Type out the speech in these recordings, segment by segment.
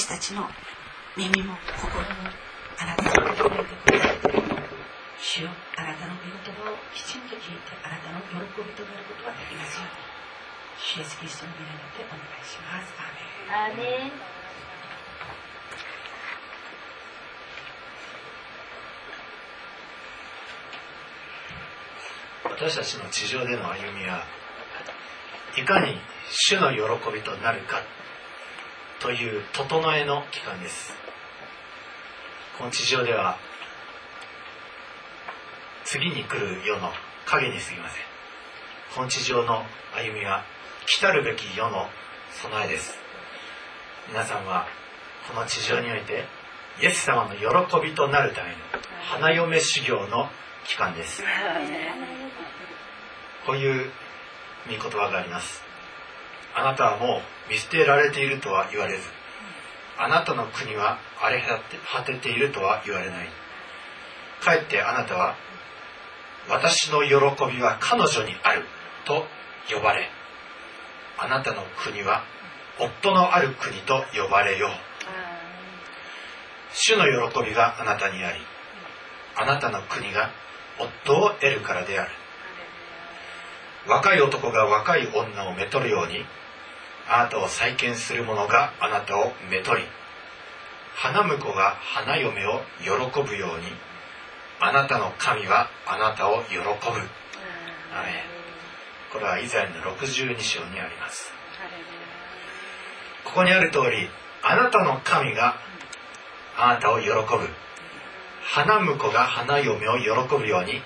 私たちの耳も心もあなたに開いてください主よあなたの御言葉をきちんと聞いてあなたの喜びとなることができますように主イエスキリストの皆によってお願いしますアーメン私たちの地上での歩みはいかに主の喜びとなるか。という整えの期間です。この地上では次に来る世の影に過ぎません。この地上の歩みは来たるべき世の備えです。皆さんはこの地上においてイエス様の喜びとなるための花嫁修行の期間ですこういう御言葉がありますあなたはもう見捨てられているとは言われずあなたの国は荒れ果てているとは言われない。かえってあなたは私の喜びは彼女にあると呼ばれあなたの国は夫のある国と呼ばれよ。う主の喜びがあなたにありあなたの国が夫を得るからである。若い男が若い女をめとるようにあなたを再建する者があなたをめとり花婿が花嫁を喜ぶようにあなたの神はあなたを喜ぶ。これは以前の62章にあります。ここにある通り、あなたの神があなたを喜ぶ。花婿が花嫁を喜ぶように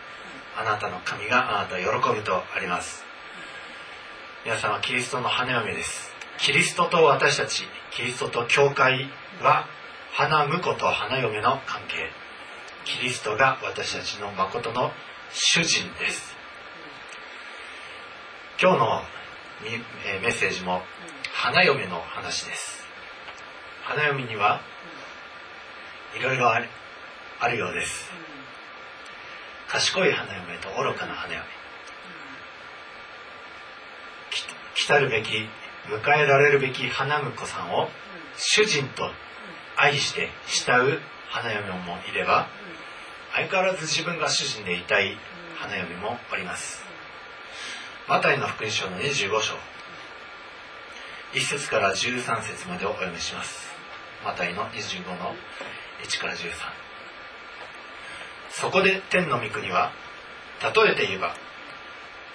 あなたの神があなたを喜ぶとあります。皆さんはキリストの花嫁です。キリストと私たちキリストと教会は花婿と花嫁の関係。キリストが私たちの誠の主人です。今日のメッセージも花嫁の話です。花嫁にはいろいろあるようです。賢い花嫁と愚かな花嫁。来たるべき迎えられるべき花婿さんを主人と愛して慕う花嫁もいれば相変わらず自分が主人でいたい花嫁もおります。マタイの福音書の25章。1節から13節までをお読みします。マタイの25の1から13そこで天の御国は例えて言えば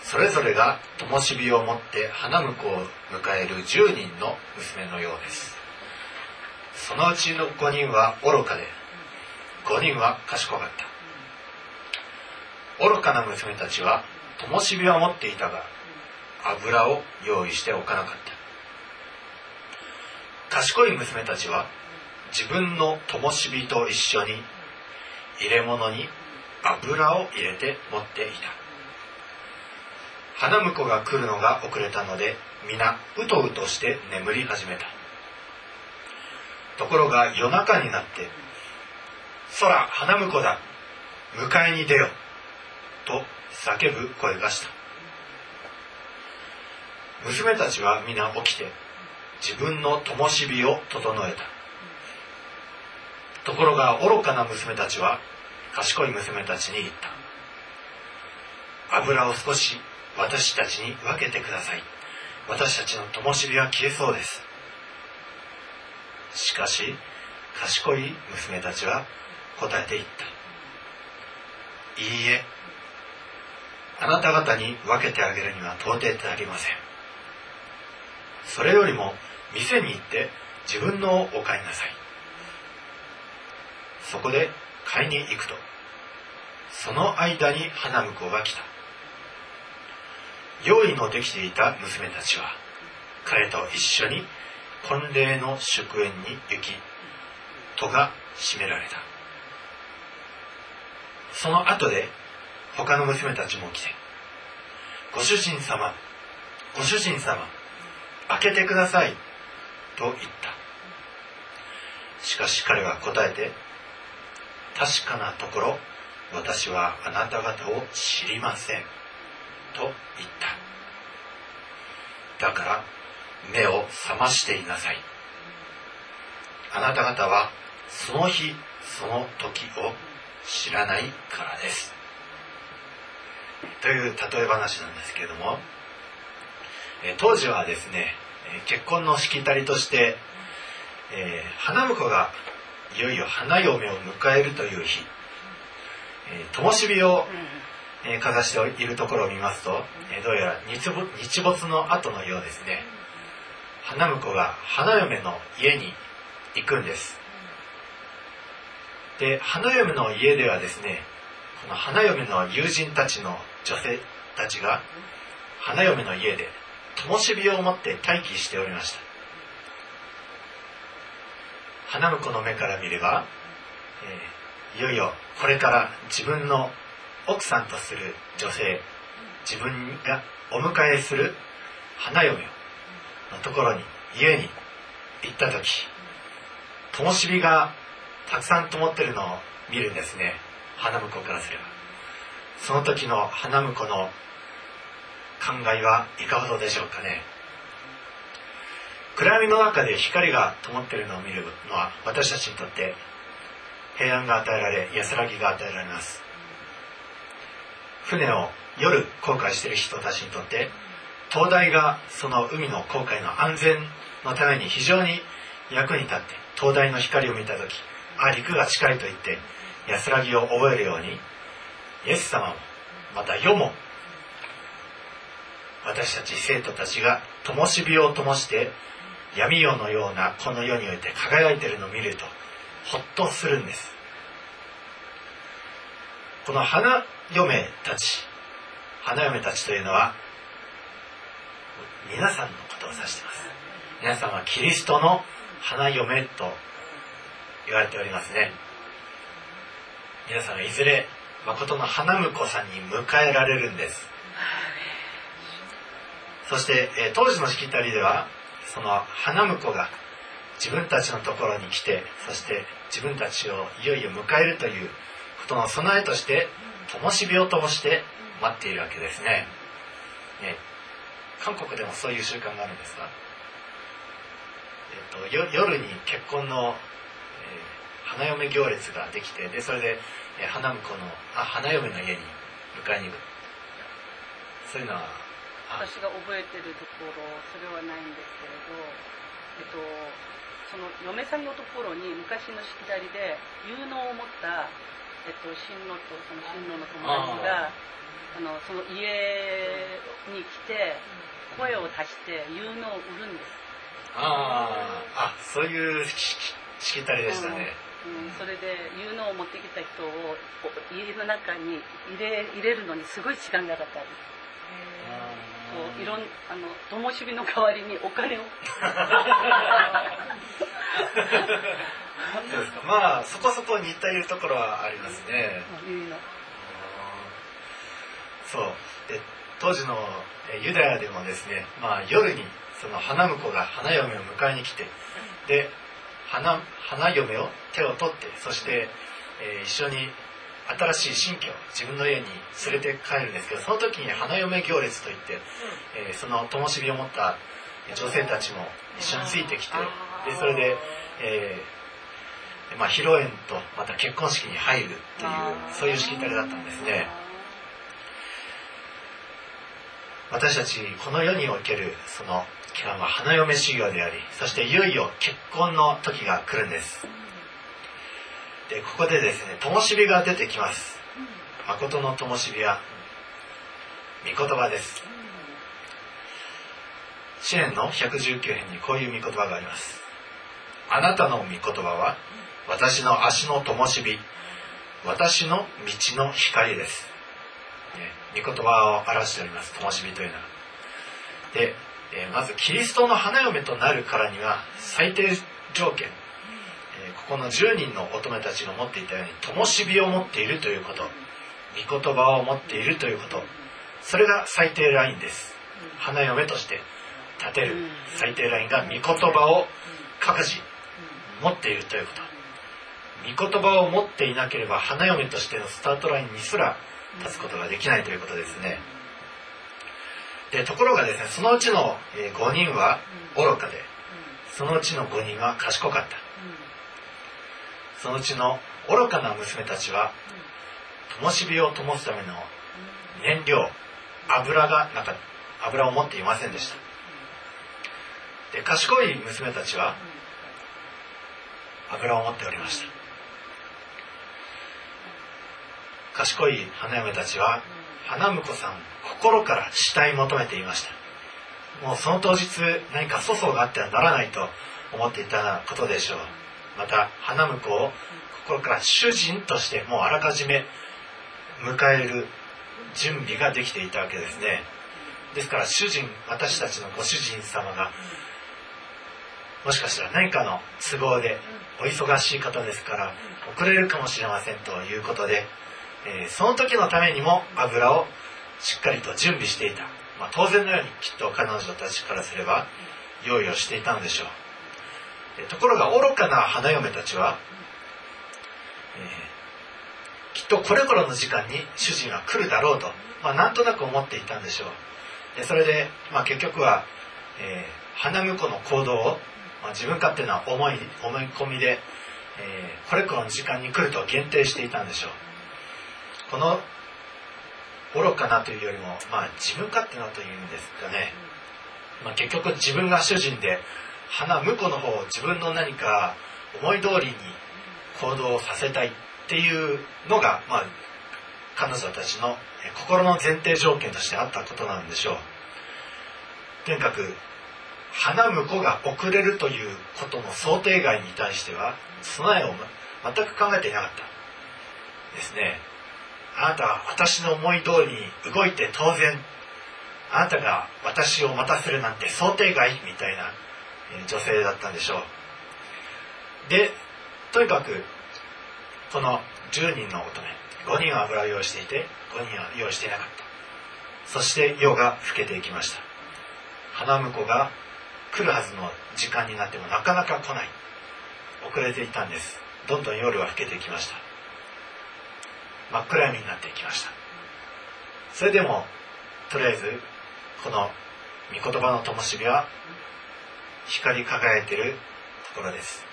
それぞれが灯火を持って花婿を迎える10人の娘のようです。そのうちの5人は愚かで5人は賢かった。愚かな娘たちは灯火は持っていたが油を用意しておかなかった。賢い娘たちは自分の灯火と一緒に入れ物に油を入れて持っていた。花婿が来るのが遅れたので皆うとうとして眠り始めた。ところが夜中になって「空花婿だ迎えに出よ」と叫ぶ声がした。娘たちは皆起きて自分の灯火を整えた。ところが愚かな娘たちは賢い娘たちに言った。油を少し私たちに分けてください。私たちの灯火は消えそうです。しかし賢い娘たちは答えて言った。いいえ。あなた方に分けてあげるには到底足りません。それよりも店に行って自分のをお買いなさい。そこで買いに行くと。その間に花婿が来た。用意のできていた娘たちは彼と一緒に婚礼の祝宴に行き戸が閉められた。その後で他の娘たちも来てご主人様ご主人様開けてくださいと言った。しかし彼は答えて確かなところ私はあなた方を知りません。と言った。だから目を覚ましていなさい。あなた方はその日その時を知らないからです。という例え話なんですけれども当時はですね結婚のしきたりとして、え、花婿がいよいよ花嫁を迎えるという日、えー、灯火を、えー、かざしているところを見ますと、えー、どうやら日日没の後のようですね。花婿が花嫁の家に行くんです。で花嫁の家ではですねこの花嫁の友人たちの女性たちが花嫁の家で灯火を持って待機しておりました花婿の目から見れば、えー、いよいよこれから自分の奥さんとする女性自分がお迎えする花嫁のところに家に行った時灯火がたくさん灯ってるのを見るんですね。花婿からすれば。その時の花婿の考えはいかほどでしょうかね。暗闇の中で光が灯っているのを見るのは私たちにとって平安が与えられ安らぎが与えられます。船を夜航海している人たちにとって灯台がその海の航海の安全のために非常に役に立って灯台の光を見た時あ陸が近いと言って安らぎを覚えるようにイエス様もまた世も私たち生徒たちが灯火を灯して闇夜のようなこの世において輝いているのを見るとほっとするんです。この花嫁たち花嫁たちというのは皆さんのことを指しています。皆さんはキリストの花嫁と言われておりますね。皆さんはいずれ誠の花婿さんに迎えられるんです。そして、え当時のしきたりではその花婿が自分たちのところに来てそして自分たちをいよいよ迎えるということの備えとして灯火を灯して待っているわけですね。ね。韓国でもそういう習慣があるんですか、えっと、夜に結婚の、えー、花嫁行列ができてでそれで、えー、花婿のあ花嫁の家に迎えに行く。そういうのは私が覚えてるところそれはないんですけれど、えっと、その嫁さんのところに昔のしきたりで有能を持った、えっと、新郎とその新郎の友達があのその家に来て声を足して有能を売るんです。ああそういうしきたりでしたね、うん、それで有能を持ってきた人を家の中に入れ入れるのにすごい時間がかかるこういろんあの灯火の代わりにお金を。まあそこそこ似たいうところはありますね、そう。で当時のユダヤでもですね、まあ、夜にその花婿が花嫁を迎えに来てで花花嫁を手を取ってそして、えー、一緒に新しい新居自分の家に連れて帰るんですけどその時に花嫁行列といって、えー、その灯火を持った女性たちも一緒についてきてでそれで、えーまあ、披露宴とまた結婚式に入るっていうそういうしきたりだったんですね。私たちこの世におけるその期間は花嫁修行でありそしていよいよ結婚の時が来るんですでここでですね灯火が出てきます。誠の灯火は御言葉です。支援の119編にこういう御言葉があります。あなたの御言葉は私の足の灯火私の道の光です、ね、御言葉を表しております灯火というのは。で、え、まずキリストの花嫁となるからには最低条件ここの10人の乙女たちが持っていたように灯火を持っているということ。御言葉を持っているということ。それが最低ラインです。花嫁として立てる最低ラインが御言葉を各自持っているということ。御言葉を持っていなければ花嫁としてのスタートラインにすら立つことができないということですね。でところがですねそのうちの5人は愚かでそのうちの5人は賢かった。そのうちの愚かな娘たちは灯火を灯すための燃料油がなか油を持っていませんでした。で賢い娘たちは油を持っておりました。賢い花嫁たちは花婿さん心から慕い求めていました。もうその当日何か粗相があってはならないと思っていたことでしょう。また花婿を心から主人としてもうあらかじめ迎える準備ができていたわけですね。ですから主人私たちのご主人様がもしかしたら何かの都合でお忙しい方ですから遅れるかもしれませんということで、えーその時のためにも油をしっかりと準備していた、まあ、当然のようにきっと彼女たちからすれば用意をしていたのでしょう。ところが愚かな花嫁たちは、えーきっとこれ頃の時間に主人は来るだろうと、まあ、なんとなく思っていたんでしょう。でそれで、まあ、結局は、えー花婿の行動を、まあ、自分勝手な思い思い込みで、えーこれ頃の時間に来ると限定していたんでしょう。この愚かなというよりも、まあ、自分勝手なというんですかね、まあ、結局自分が主人で花婿の方を自分の何か思い通りに行動させたいっていうのが、まあ、彼女たちの心の前提条件としてあったことなんでしょう。とにかく花婿が遅れるということの想定外に対しては備えを全く考えていなかった。ですね。あなたは私の思い通りに動いて当然あなたが私を待たせるなんて想定外みたいな女性だったんでしょう。でとにかくこの10人の乙女5人は油を用意していて5人は用意していなかった。そして夜が更けていきました。花婿が来るはずの時間になってもなかなか来ない。遅れていたんです。どんどん夜は更けていきました。真っ暗闇になっていきました。それでもとりあえずこの御言葉の灯火は光り輝いているところです。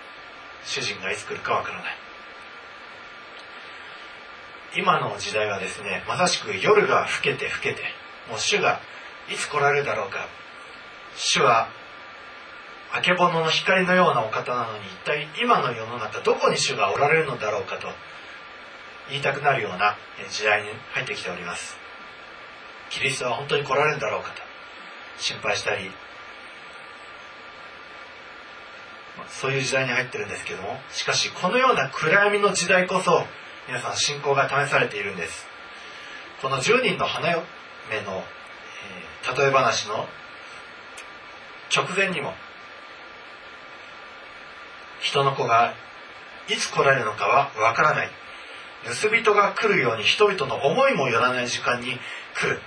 主人がいつ来るかわからない。今の時代はですねまさしく夜が更けて更けてもう主がいつ来られるだろうか。主はあけぼのの光のようなお方なのに一体今の世の中どこに主がおられるのだろうかと言いたくなるような時代に入ってきております。キリストは本当に来られるんだろうかと心配したりまあそういう時代に入ってるんですけどもしかしこのような暗闇の時代こそ皆さん信仰が試されているんです。この10人の花嫁の、えー例え話の直前にも人の子がいつ来られるのかはわからない。盗人が来るように人々の思いもよらない時間に来る。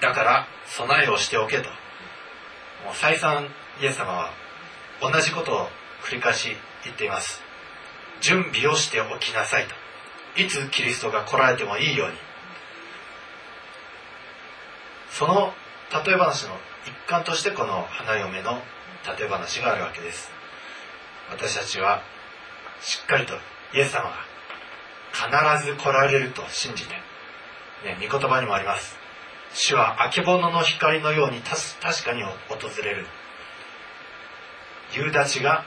だから備えをしておけと。もう再三イエス様は同じことを繰り返し言っています。準備をしておきなさいと。いつキリストが来られてもいいように。その例え話の一環としてこの花嫁の例え話があるわけです。私たちはしっかりとイエス様が必ず来られると信じて、ね、御言葉にもあります。主はあけぼのの光のように確かに訪れる。夕立が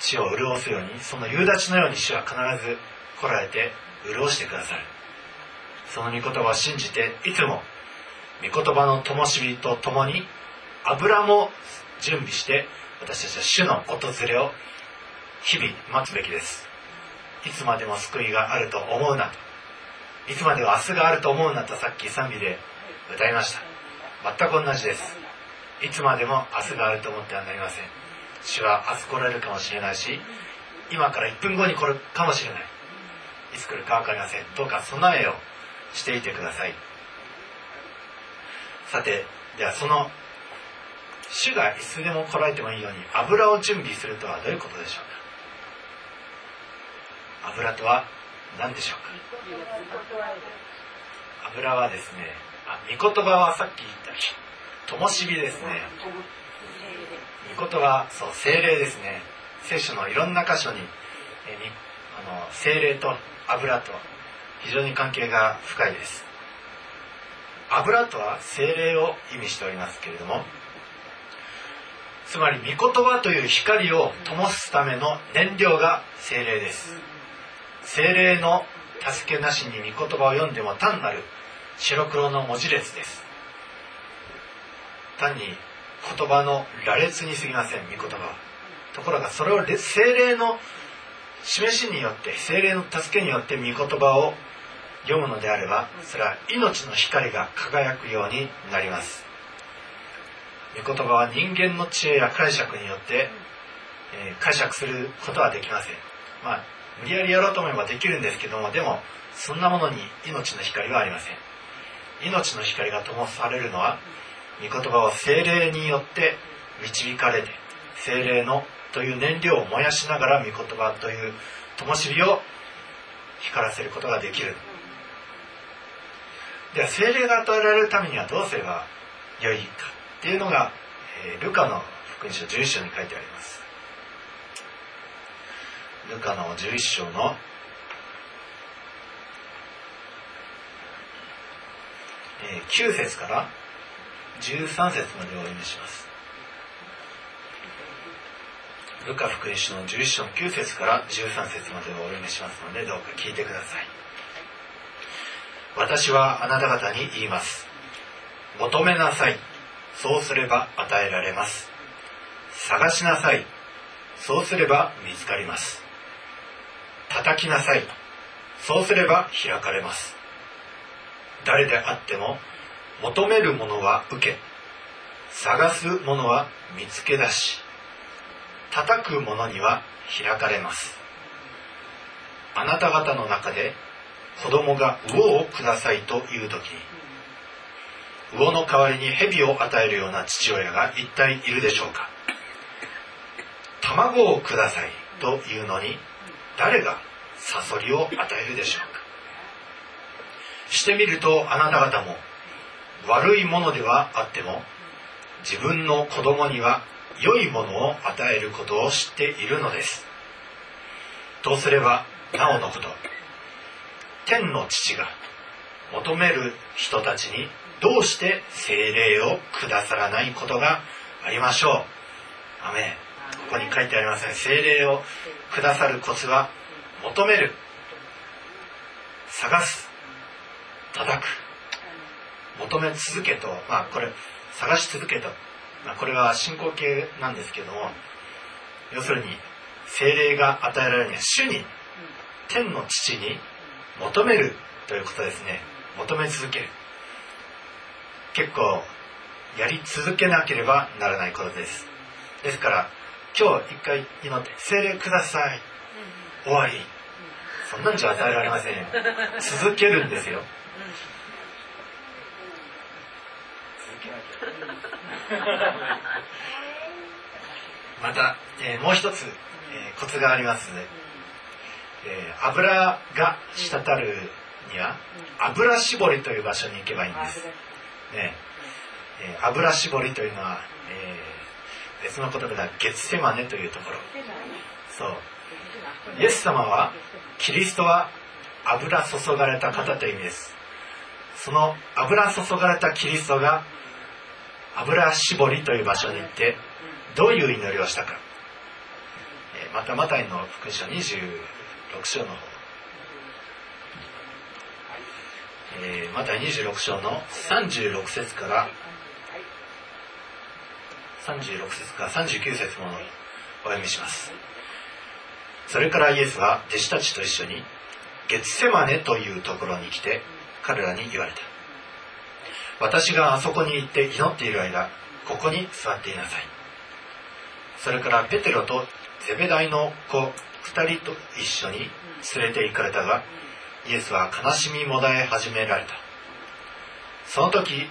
地を潤すようにその夕立のように主は必ず来られて潤してくださる。その御言葉を信じていつも御言葉の灯火とともに油も準備して私たちは主の訪れを日々待つべきです。いつまでも救いがあると思うな。といつまでも明日があると思うなとさっき賛美で歌いました。全く同じです。いつまでも明日があると思ってはなりません。主は明日来られるかもしれないし今から1分後に来るかもしれない。いつ来るか分かりません。どうか備えをしていてください。さてではその主がいつでも来られてもいいように油を準備するとはどういうことでしょうか？油とは何でしょうか？油はですねあ御言葉はさっき言った灯火ですね。御言葉そう精霊ですね。聖書のいろんな箇所にえにあの精霊と油と非常に関係が深いです。油とは精霊を意味しておりますけれどもつまり御言葉という光を灯すための燃料が精霊です。精霊の助けなしに御言葉を読んでも単なる白黒の文字列です。単に言葉の羅列に過ぎません御言葉ところがそれを精霊の示しによって精霊の助けによって御言葉を読むのであればそれは命の光が輝くようになります。御言葉は人間の知恵や解釈によって、えー、解釈することはできません。まあ無理やりやろうと思えばできるんですけどもでもそんなものに命の光はありません。命の光が灯されるのは御言葉を精霊によって導かれて精霊のという燃料を燃やしながら御言葉という灯火を光らせることができる。では精霊が与えられるためにはどうすればよいかっていうのが、えー、ルカの福音書11章に書いてあります。ルカの11章のえ9節から13節までお読みします。ルカ福音書の11章の9節から13節までをお読みしますのでどうか聞いてください。私はあなた方に言います。求めなさい。そうすれば与えられます。探しなさい。そうすれば見つかります。叩きなさい。そうすれば開かれます。誰であっても求めるものは受け探すものは見つけ出し叩く者には開かれます。あなた方の中で子供が魚をくださいという時に魚の代わりに蛇を与えるような父親が一体いるでしょうか。卵をくださいというのに誰がサソリを与えるでしょうか。してみるとあなた方も悪いものではあっても自分の子供には良いものを与えることを知っているのです。とすればなおのこと天の父が求める人たちにどうして精霊をくださらないことがありましょう。アメここに書いてありません。精霊をくださるコツは求める探す叩く。求め続けとまあこれ探し続けと。まあ、これは信仰系なんですけども要するに精霊が与えられるには主に天の父に求めるということですね。求め続ける。結構やり続けなければならないことです。ですから今日一回祈って「精霊ください」終わり。そんなんじゃ与えられませんよ。続けるんですよ また、えー、もう一つ、えー、コツがあります、えー、油が滴るには油絞りという場所に行けばいいんです、ね。えー、油絞りというのは、えー、別の言葉ではゲツセマネというところ。そう。イエス様はキリストは油注がれた方という意味です。その油注がれたキリストが油絞りという場所に行ってどういう祈りをしたか、またマタイの福音書26章の方、えー、マタイ26章の36節から36節から39節ものお読みします。それからイエスは弟子たちと一緒にゲツセマネというところに来て彼らに言われた。私があそこに行って祈っている間ここに座っていなさい。それからペテロとゼベダイの子2人と一緒に連れて行かれたがイエスは悲しみもだえ始められた。その時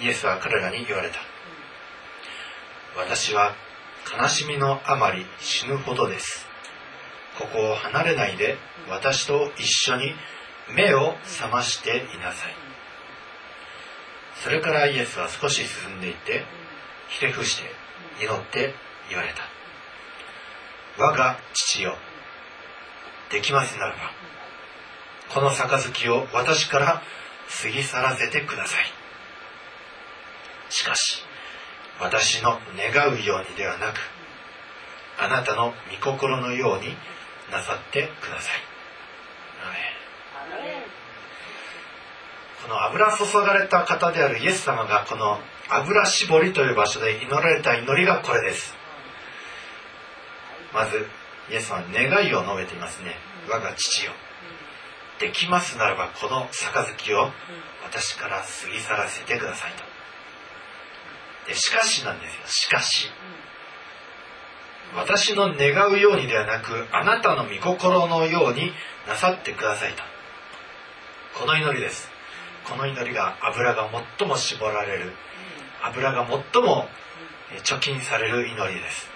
イエスは彼らに言われた。私は悲しみのあまり死ぬほどです。ここを離れないで私と一緒に目を覚ましていなさい。それからイエスは少し進んでいってひれ伏して祈って言われた。我が父よできますならばこの杯を私から過ぎ去らせてください。しかし私の願うようにではなくあなたの御心のようになさってください。この油注がれた方であるイエス様がこの油絞りという場所で祈られた祈りがこれです。まずイエス様願いを述べていますね。我が父よ。できますならばこの杯を私から過ぎ去らせてくださいと。でしかしなんですよ。しかし私の願うようにではなくあなたの御心のようになさってくださいと。この祈りです。この祈りが油が最も絞られる油が最も貯金される祈りです。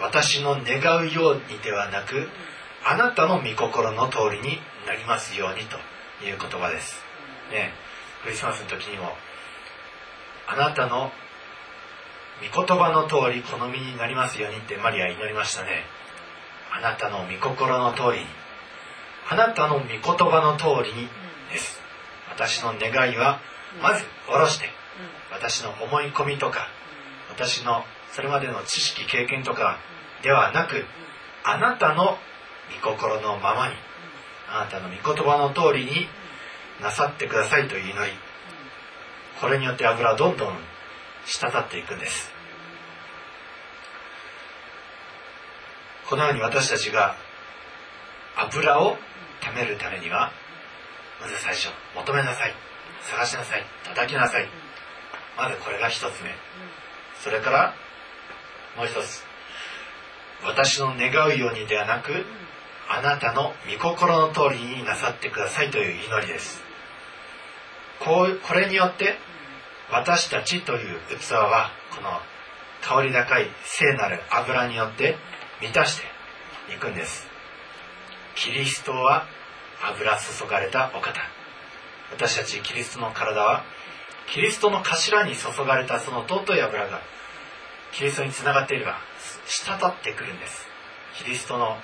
私の願うようにではなくあなたの御心の通りになりますようにという言葉です。ねクリスマスの時にもあなたの御言葉の通り好みになりますようにってマリア祈りましたね。あなたの御心の通りにあなたの御言葉の通りにです。私の願いはまず下ろして私の思い込みとか私のそれまでの知識経験とかではなくあなたの御心のままにあなたの御言葉の通りになさってくださいという祈りこれによって油はどんどん滴っていくんです。このように私たちが油を貯めるためにはまず最初求めなさい。探しなさい。叩きなさい。まずこれが一つ目。それからもう一つ。私の願うようにではなくあなたの御心の通りになさってくださいという祈りです。こうこれによって私たちという器はこの香り高い聖なる油によって満たしていくんです。キリストは油注がれたお方。私たちキリストの体はキリストの頭に注がれたその尊い油がキリストにつながっていれば滴ってくるんです。キリストの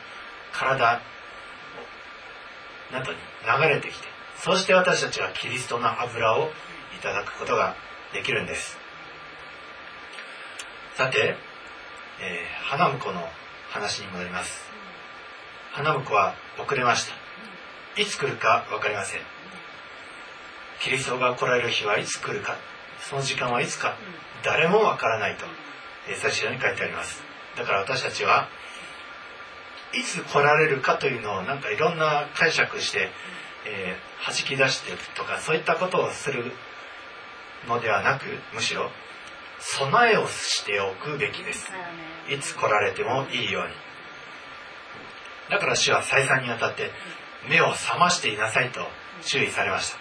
体などに流れてきてそして私たちはキリストの油をいただくことができるんです。さて、えー、花婿の話に戻ります。花婿は遅れました。いつ来るか分かりません。キリストが来られる日はいつ来るかその時間はいつか誰も分からないと最初に書いてあります。だから私たちはいつ来られるかというのをなんかいろんな解釈して、えー、弾き出してとかそういったことをするのではなくむしろ備えをしておくべきです。い。つ来られてもいいように。だから主は再三にあたって目を覚ましていなさいと注意されました。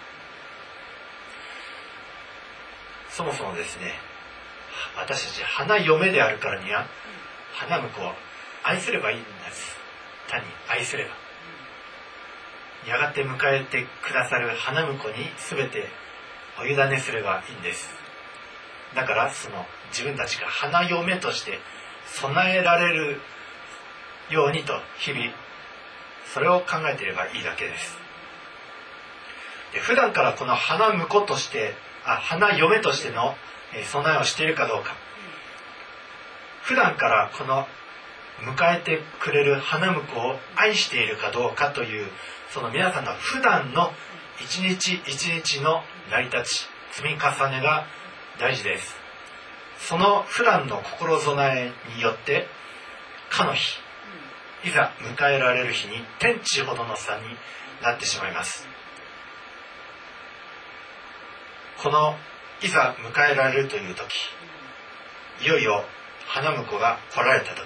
そもそもですね私たち花嫁であるからには花婿を愛すればいいんです単に愛すれば。やがて迎えてくださる花婿に全てお委ねすればいいんです。だからその自分たちが花嫁として備えられるようにと日々それを考えていればいいだけです。で普段からこの花婿としてあ花嫁としての備えをしているかどうか。普段からこの迎えてくれる花婿を愛しているかどうかというその皆さんの普段の一日一日の成り立ち積み重ねが大事です。その普段の心備えによってかの日いざ迎えられる日に天地ほどの差になってしまいます。このいざ迎えられるという時いよいよ花婿が来られた時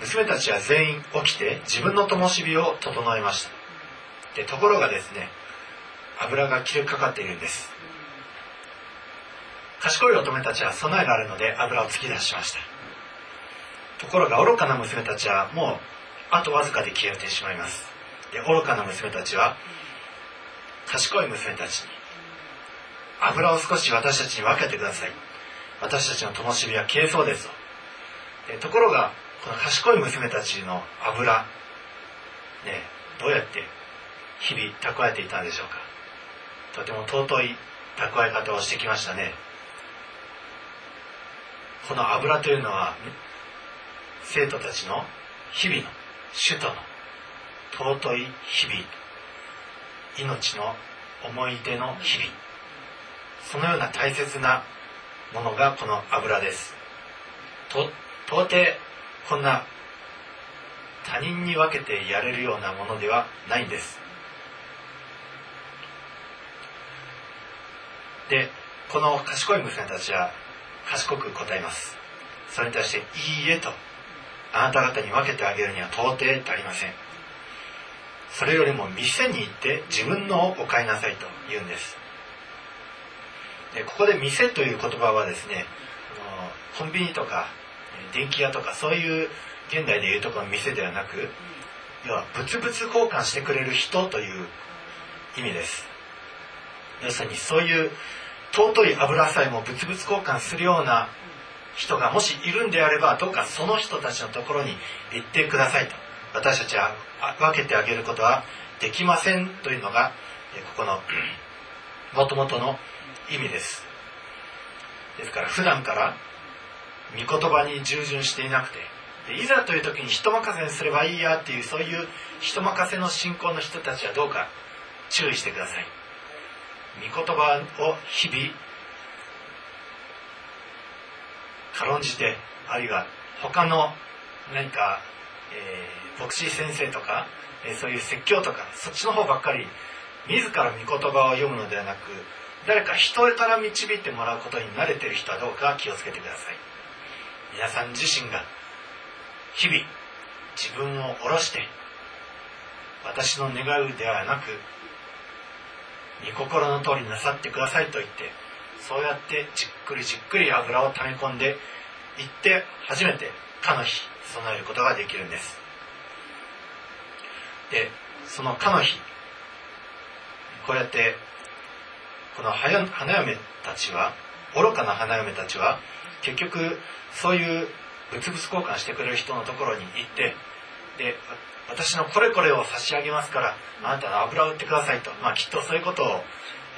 娘たちは全員起きて自分の灯火を整えました。でところがですね油が切れかかっているんです。賢い乙女たちは備えがあるので油を突き出しました。ところが愚かな娘たちはもうあとわずかで消えてしまいます。で愚かな娘たちは賢い娘たちに油を少し私たちに分けてください。私たちの灯火は消えそうですとところがこの賢い娘たちの油、ね、どうやって日々蓄えていたんでしょうか。とても尊い蓄え方をしてきましたね。この油というのは生徒たちの日々の主との尊い日々命の思い出の日々そのような大切なものがこの油です。と到底こんな他人に分けてやれるようなものではないんです。でこの賢い娘たちは賢く答えます。それに対して「いいえ」と。あなた方に分けてあげるには到底足りません。それよりも店に行って自分のをお買いなさいと言うんです。でここで店という言葉はですねコンビニとか電気屋とかそういう現代でいうところの店ではなく要は物々交換してくれる人という意味です。要するにそういう尊い油さえも物々交換するような人がもしいるんであればどうかその人たちのところに行ってくださいと。私たちは分けてあげることはできませんというのがここのもともとの意味です。ですから普段から御言葉に従順していなくてでいざという時に人任せにすればいいやっていうそういう人任せの信仰の人たちはどうか注意してください。御言葉を日々軽んじてあるいは他の何か、えー、牧師先生とか、えー、そういう説教とかそっちの方ばっかり自ら御言葉を読むのではなく誰か人から導いてもらうことに慣れてる人はどうか気をつけてください。皆さん自身が日々自分を下ろして私の願うではなく御心の通りなさってくださいと言ってそうやってじっくりじっくり油を溜め込んでいって初めてかの日備えることができるんです。でそのかの日こうやってこの花嫁たちは愚かな花嫁たちは結局そういう物々交換してくれる人のところに行ってで私のこれこれを差し上げますからあなたの油を売ってくださいと、まあ、きっとそういうことを、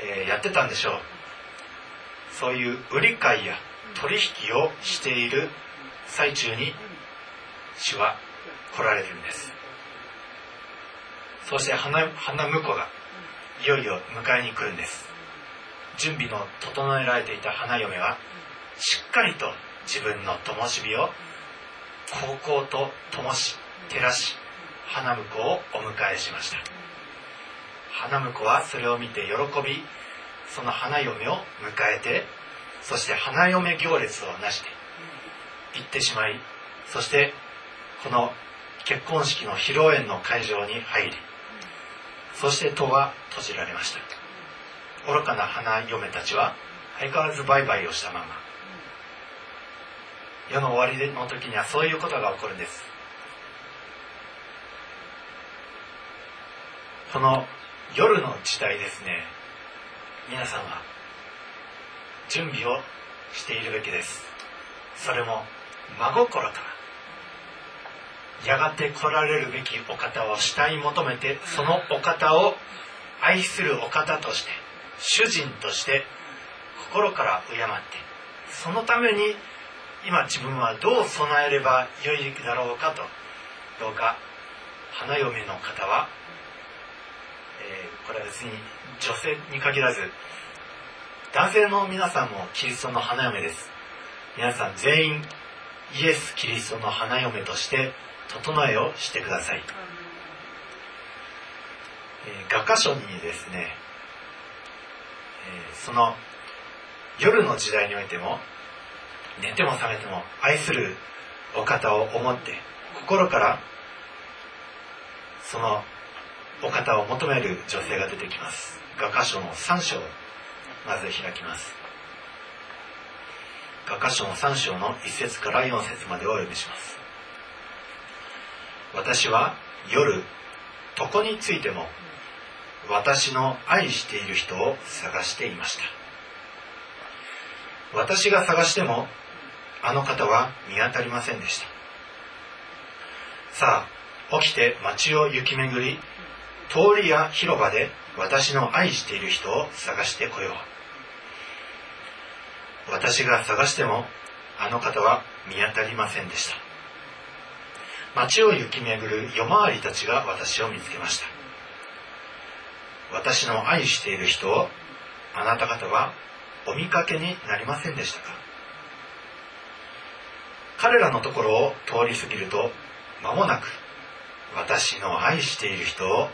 えー、やってたんでしょう。そういう売り買いや取引をしている最中に主は来られるんです。そして花花婿がいよいよ迎えに来るんです。準備の整えられていた花嫁はしっかりと自分の灯火を高校と灯し照らし花婿をお迎えしました。花婿はそれを見て喜びその花嫁を迎えてそして花嫁行列をなして行ってしまいそしてこの結婚式の披露宴の会場に入りそして戸は閉じられました。愚かな花嫁たちは相変わらず売買をしたまま。世の終わりの時にはそういうことが起こるんです。この夜の時代ですね。皆さんは準備をしているべきです。それも真心からやがて来られるべきお方を慕い求めてそのお方を愛するお方として主人として心から敬ってそのために今自分はどう備えればよいだろうかとどうか花嫁の方は、えー、これは別に女性に限らず男性の皆さんもキリストの花嫁です。皆さん全員イエス・キリストの花嫁として整えをしてください、えー、画家書にですね、えー、その夜の時代においても寝ても覚めても愛するお方を思って心からそのお方を求める女性が出てきます。画家書の3章まず開きます。画家書の3章の1節から4節までをお読みします。私は夜床についても私の愛している人を探していました。私が探してもあの方は見当たりませんでした。さあ起きて街を行き巡り通りや広場で私の愛している人を探してこよう。私が探してもあの方は見当たりませんでした。街を行き巡る夜回りたちが私を見つけました。私の愛している人をあなた方はお見かけになりませんでしたか？彼らのところを通り過ぎると間もなく私の愛している人を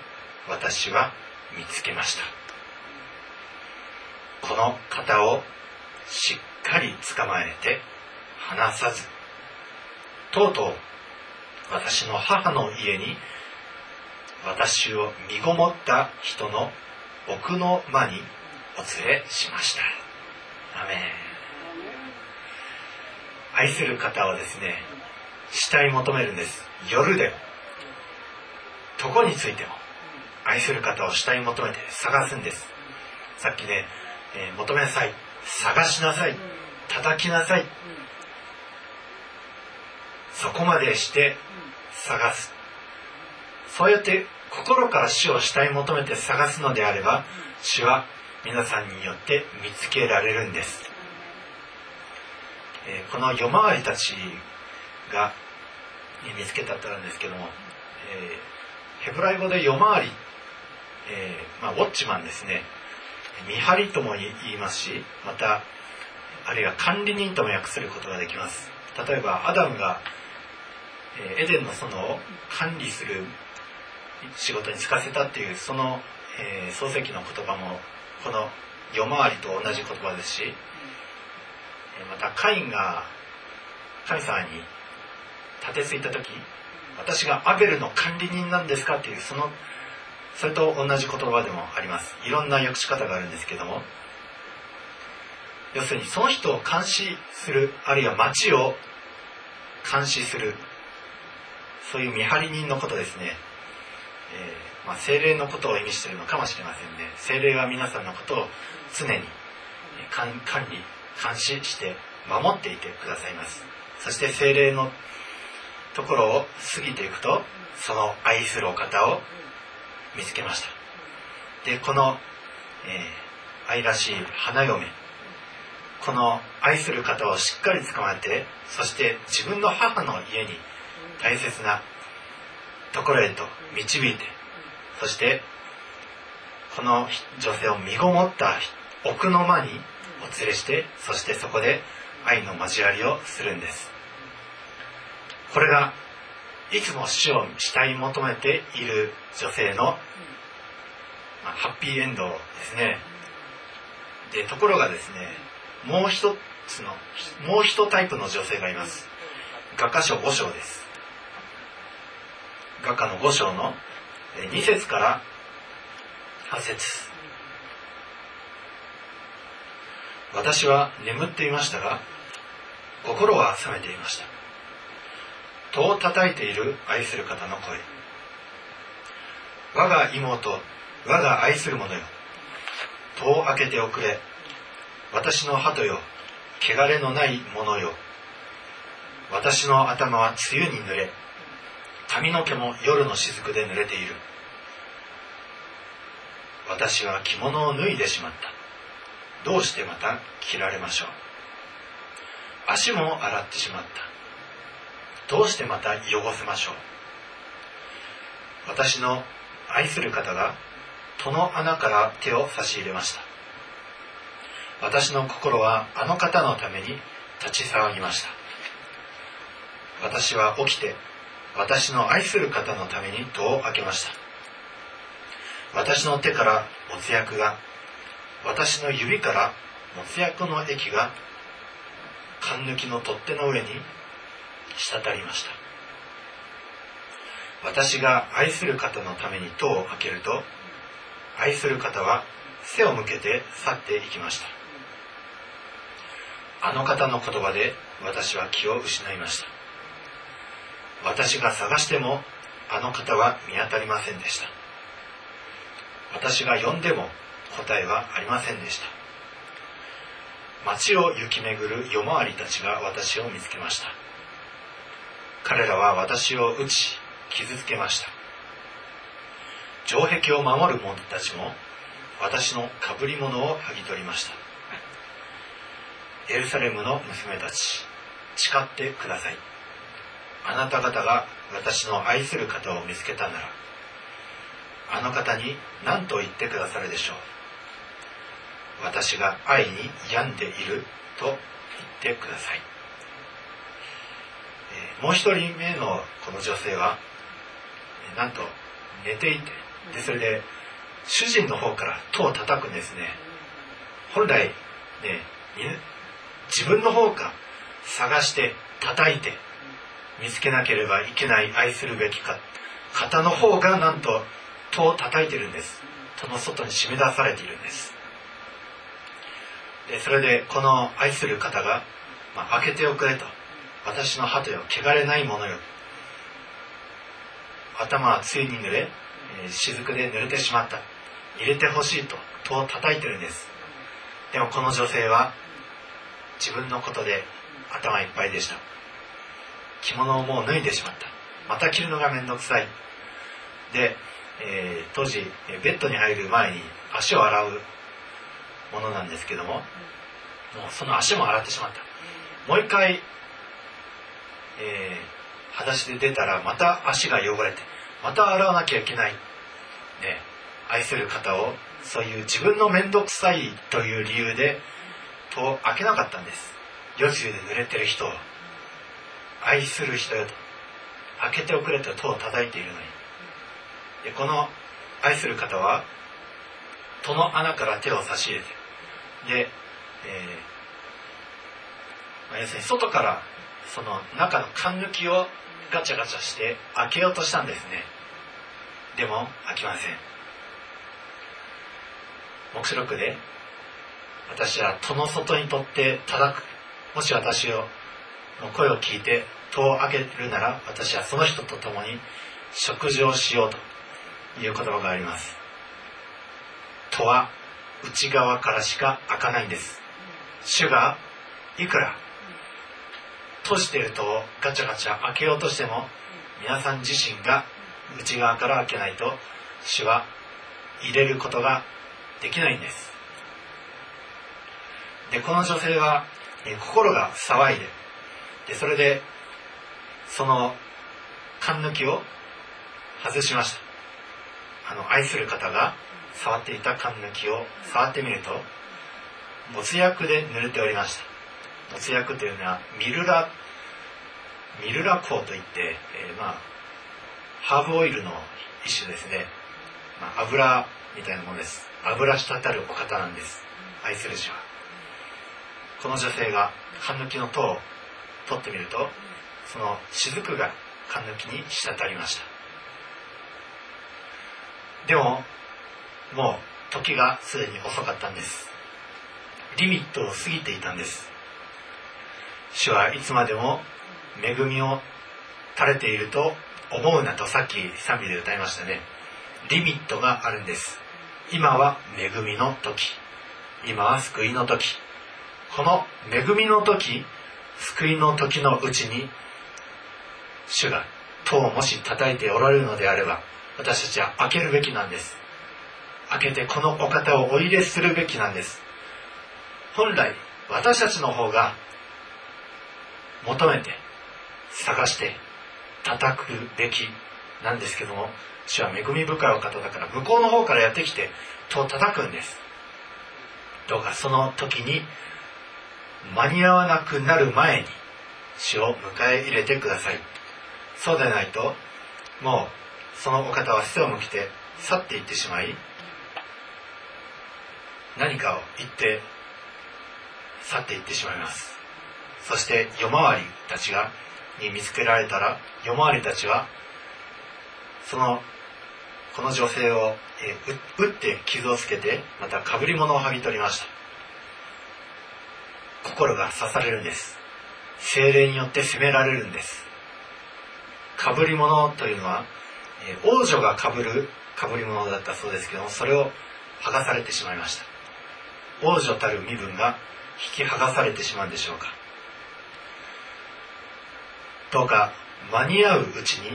私は見つけました。この方をしっかり捕まえて離さずとうとう私の母の家に私を身ごもった人の奥の間にお連れしました。アメン。愛する方をですね慕い求めるんです。夜でも。床についても。愛する方を慕い求めて探すんです。さっきね、えー、求めなさい。探しなさい。叩きなさい。そこまでして探す。そうやって心から主を慕い求めて探すのであれば主は皆さんによって見つけられるんです、えー、この夜回りたちが見つけたったんですけども、えー、ヘブライ語で夜回りっ、えー、まあ、ウォッチマンですね。見張りとも言いますしまたあるいは管理人とも訳することができます。例えばアダムがえエデンの園を管理する仕事に就かせたっていうその、えー、漱石の言葉もこの夜回りと同じ言葉ですしまたカインが神様に立てついた時私がアベルの管理人なんですかっていうそのそれと同じ言葉でもあります。いろんな訳し方があるんですけども。要するにその人を監視するあるいは町を監視する。そういう見張り人のことですね、えー、まあ、精霊のことを意味しているのかもしれませんね。精霊は皆さんのことを常に管理監視して守っていてくださいます。そして精霊のところを過ぎていくとその愛するお方を見つけました。でこの、えー、愛らしい花嫁この愛する方をしっかり捕まえてそして自分の母の家に大切なところへと導いてそしてこの女性を身ごもった奥の間にお連れしてそしてそこで愛の交わりをするんです。これがいつも死を慕い求めている女性の、まあ、ハッピーエンドですね。でところがですねもう一つのもう一タイプの女性がいます。画家書5章です。画家の5章の2節から8節。私は眠っていましたが心は覚めていました。戸を叩いている愛する方の声。我が妹我が愛する者よ。戸を開けておくれ。私の鳩よ。汚れのない者よ。私の頭は梅雨に濡れ。髪の毛も夜の雫で濡れている。私は着物を脱いでしまった。どうしてまた着られましょう。足も洗ってしまった。どうしてまた汚せましょう？私の愛する方が戸の穴から手を差し入れました。私の心はあの方のために立ち騒ぎました。私は起きて私の愛する方のために戸を開けました。私の手からもつ薬が私の指からもつ薬の液が缶抜きの取っ手の上に滴りました。私が愛する方のために戸を開けると愛する方は背を向けて去っていきました。あの方の言葉で私は気を失いました。私が探してもあの方は見当たりませんでした。私が呼んでも答えはありませんでした。街を行き巡る夜回りたちが私を見つけました。彼らは私を打ち傷つけました。城壁を守る者たちも私のかぶり物を剥ぎ取りました。エルサレムの娘たち誓ってください。あなた方が私の愛する方を見つけたならあの方に何と言ってくださるでしょう。私が愛に病んでいると言ってください、もう一人目のこの女性はなんと寝ていてでそれで主人の方から戸を叩くんですね。本来ね自分の方か探して叩いて見つけなければいけない愛するべきか方の方がなんと戸を叩いてるんです。戸の外に締め出されているんです。でそれでこの愛する方が、まあ、開けておくれと。私の鳩よ汚れないものよ。頭はついに濡れ、えー雫で濡れてしまった。入れてほしいと戸を叩いてるんです。でもこの女性は自分のことで頭いっぱいでした。着物をもう脱いでしまった。また着るのが面倒くさい。で、えー当時ベッドに入る前に足を洗うものなんですけどももうその足も洗ってしまった。もう一回、えー裸足で出たらまた足が汚れてまた洗わなきゃいけない、ね、愛する方をそういう自分の面倒くさいという理由で戸を開けなかったんです。夜露で濡れてる人を。愛する人よと。開けておくれと戸を叩いているのに。でこの愛する方は戸の穴から手を差し入れてで、えーまあ要するに外からその中の缶抜きをガチャガチャして開けようとしたんですね。でも開きません。目視録で私は戸の外にとって叩く。もし私の声を聞いて戸を開けるなら私はその人と共に食事をしようという言葉があります。戸は内側からしか開かないんです。主がいくら閉じている戸をガチャガチャ開けようとしても皆さん自身が内側から開けないと主は入れることができないんです。でこの女性はえー心が騒いででそれでその缶抜きを外しました。あの愛する方が触っていた缶抜きを触ってみると没薬で濡れておりました。没薬というのはミルラミルラ香といって、えーまあハーブオイルの一種ですね、まあ、油みたいなものです。油滴るお方なんです。愛する主は。この女性が缶抜きの塔を取ってみるとその雫が缶抜きに滴りました。でももう時がすでに遅かったんです。リミットを過ぎていたんです。主はいつまでも恵みを垂れていると思うなとさっき賛美で歌いましたね。リミットがあるんです。今は恵みの時。今は救いの時。この恵みの時救いの時のうちに主が戸をもし叩いておられるのであれば私たちは開けるべきなんです。開けてこのお方をお入れするべきなんです。本来私たちの方が求めて探して叩くべきなんですけども主は恵み深いお方だから向こうの方からやってきて戸を叩くんです。どうかその時に間に合わなくなる前に主を迎え入れてください。そうでないともうそのお方は背を向けて去っていってしまい何かを言って去っていってしまいます。そして夜回りたちがに見つけられたら夜回りたちはそのこの女性を、えーう打って傷をつけてまたかぶり物を剥ぎ取りました。心が刺されるんです。精霊によって責められるんです。かぶり物というのは、えー王女がかぶるかぶり物だったそうですけどもそれを剥がされてしまいました。王女たる身分が引き剥がされてしまうんでしょうか。どうか間に合ううちに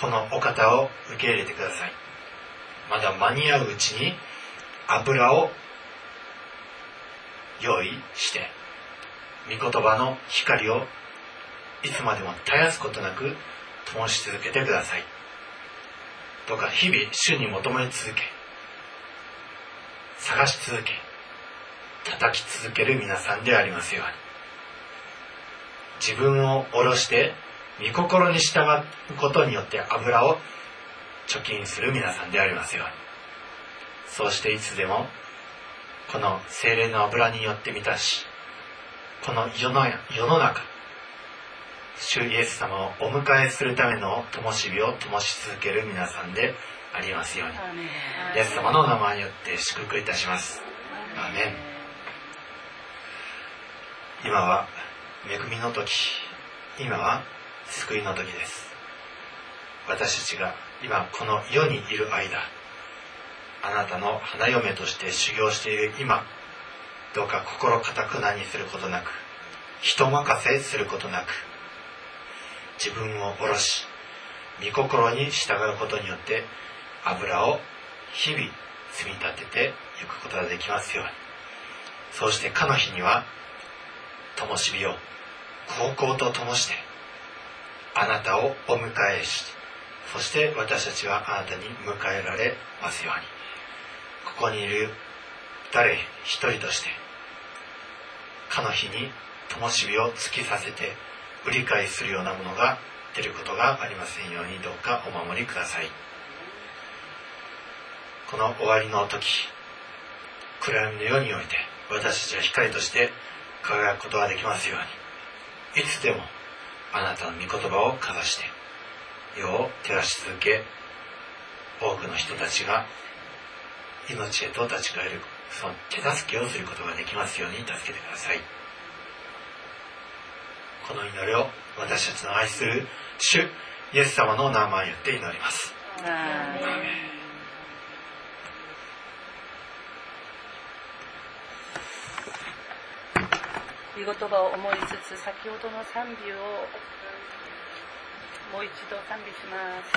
このお方を受け入れてください。まだ間に合ううちに油を用意して御言葉の光をいつまでも絶やすことなく灯し続けてください。どうか日々主に求め続け探し続け叩き続ける皆さんでありますように。自分を下ろして御心に従うことによって油を貯金する皆さんでありますように。そうしていつでもこの精霊の油によって満たしこの世の世の中主イエス様をお迎えするための灯火を灯し続ける皆さんでありますように。イエス様のお名前によって祝福いたします。アーメン。今は恵みの時今は救いの時です。私たちが今この世にいる間あなたの花嫁として修行している今どうか心かたくなにすることなく人任せすることなく自分を下ろし御心に従うことによって油を日々積み立てていくことができますように。そうしてかの日には灯火を高校と灯してあなたをお迎えしそして私たちはあなたに迎えられますように。ここにいる誰一人としてかの日に灯火を突きさせて売り買いするようなものが出ることがありませんようにどうかお守りください。この終わりの時暗闇の世において私たちは光として輝くことができますように。いつでもあなたの御言葉をかざして世を照らし続け多くの人たちが命へと立ち返るその手助けをすることができますように助けてください。この祈りを私たちの愛する主イエス様の名前によって祈ります。御言葉を思いつつ先ほどの賛美をもう一度賛美します。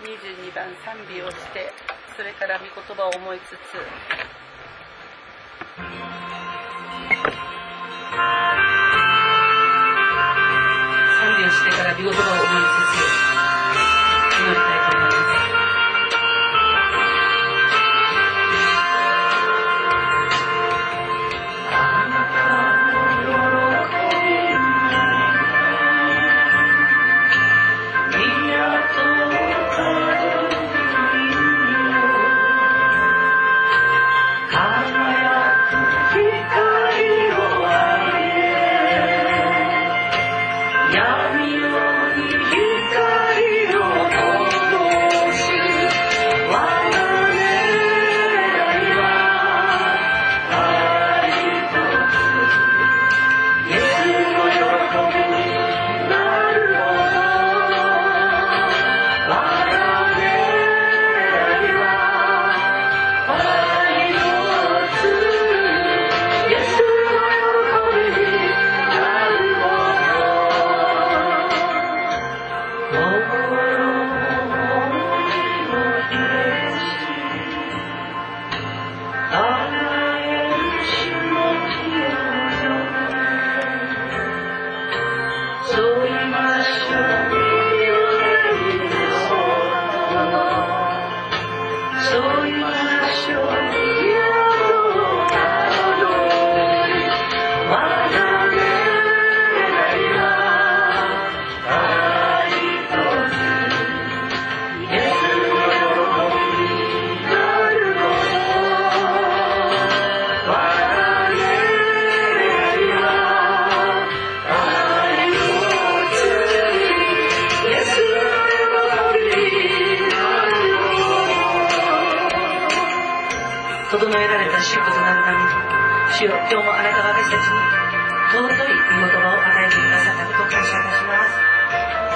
22番賛美をしてそれから御言葉を思いつつ。賛美をしてから御言葉を思いつつ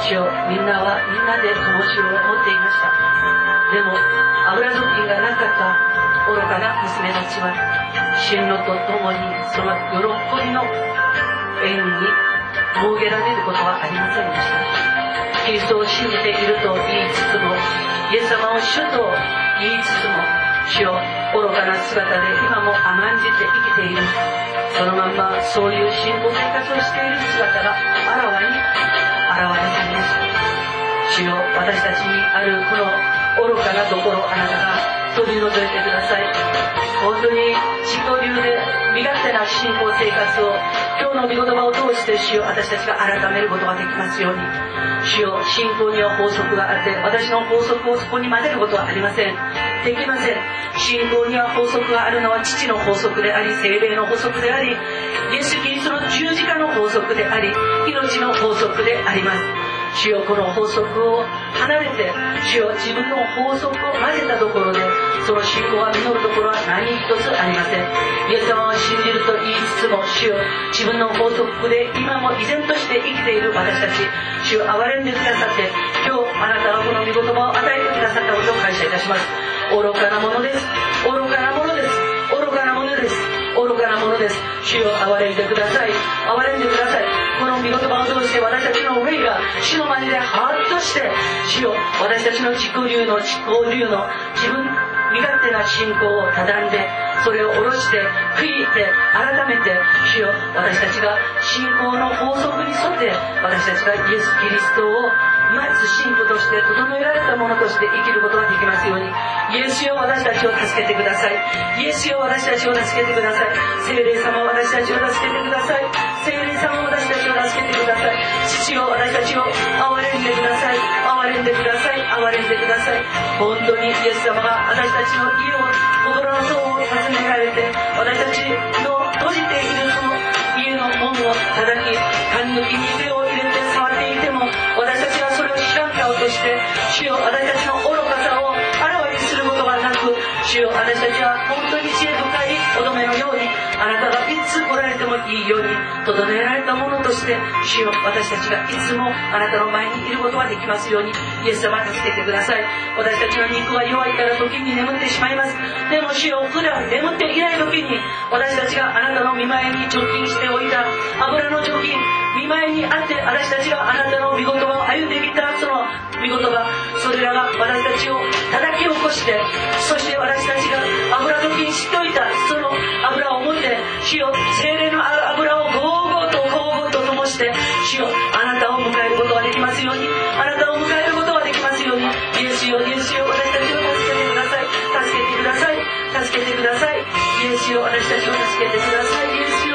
ます主よみんなはみんなで灯火を持っていました。でも油ぞきがなかった愚かな娘たちは進路とともにその喜びの縁に設けられることはありませんでした。キリストを信じていると言いつつもイエス様を主と言いつつも主を愚かな姿で今も甘んじて生きている。そのまんまそういう信仰生活をしている姿があらわにれています主よ私たちにあるこの愚かなところあなたが取り除いてください。本当に自己流で身勝手な信仰生活を今日の御言葉を通して主よ私たちが改めることができますように。主よ信仰には法則があって私の法則をそこに混ぜることはありません。できません。信仰には法則があるのは父の法則であり精霊の法則でありイエス・キリストの十字架の法則であり命の法則であります。主よこの法則を離れて主よ自分の法則を混ぜたところでその信仰が実るところは何一つありません。イエス様を信じると言いつつも主よ自分の法則で今も依然として生きている私たち主を憐れんでくださって今日あなたはこの御言葉を与えてくださったことを感謝いたします。愚かなものです。愚かなものです。愚かなものです。愚かなものです。主を憐れんでください。憐れんでください。この御言葉を通して私たちの上が主の前でハッとして主よ私たちの自己流の自己流の自分身勝手な信仰をただんでそれを下ろして悔いて改めて主よ私たちが信仰の法則に沿って私たちがイエス・キリストを待つ信徒として整えられたものとして生きることができますように。イエスよ私たちを助けてください。イエスよ私たちを助けてください。聖霊様私たちを助けてください。聖霊様私たちを助けてください。父よ私たちを憐れんでください。憐れんでください。憐れんでください。本当にイエス様が私たちの家を心の塔を訪ねられて私たちの閉じているその家の門を叩き勘抜きに手を入れて触っていても私たち顔として主よ私たちの愚かさをあらわにすることがなく主よ私たちは本当に知恵深い乙女のようにあなたがいつ来られてもいいようにとどめられたものとして主よ私たちがいつもあなたの前にいることができますようにイエス様助けてください。私たちの肉は弱いから時に眠ってしまいます。でも主よ普段眠っていない時に私たちがあなたの見舞いに貯金しておいた。油の貯金見舞いにあって私たちがあなたの御言葉を歩んできた。その御言葉それらが私たちを叩き起こしてそして私たちが油貯金しておいた。その油を持って主よ精霊の油をゴーゴーとゴーゴーと灯して主よ助けてください。イエスよ私たちを助けてください。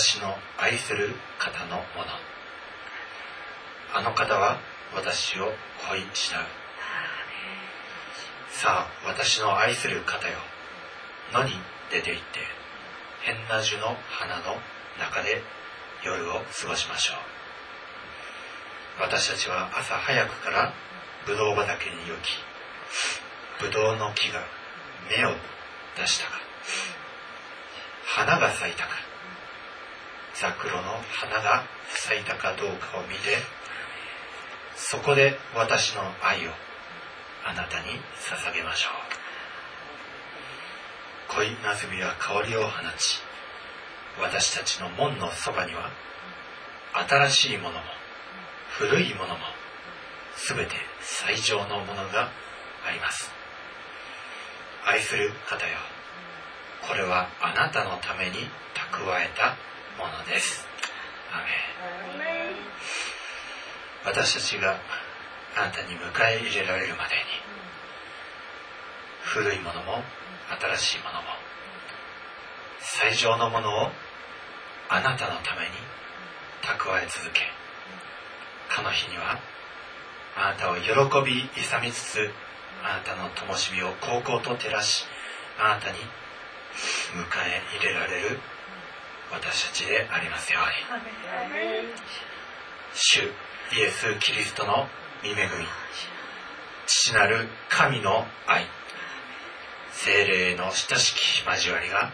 私の愛する方のもの。あの方は私を恋しなうさあ私の愛する方よ。野に出て行って変な樹の花の中で夜を過ごしましょう。私たちは朝早くからブドウ畑に行きブドウの木が芽を出したか花が咲いたかザクロの花が咲いたかどうかを見てそこで私の愛をあなたに捧げましょう。恋なずみは香りを放ち私たちの門のそばには新しいものも古いものもすべて最上のものがあります。愛する方よこれはあなたのために蓄えたものです。アメン。私たちがあなたに迎え入れられるまでに古いものも新しいものも最上のものをあなたのために蓄え続けかの日にはあなたを喜び勇みつつあなたの灯火を高々と照らしあなたに迎え入れられる私たちでありますように。主イエス・キリストの御恵み。父なる神の愛。精霊の親しき交わりが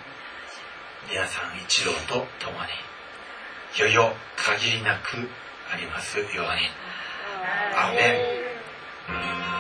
皆さん一同と共によよ限りなくありますように。アーメン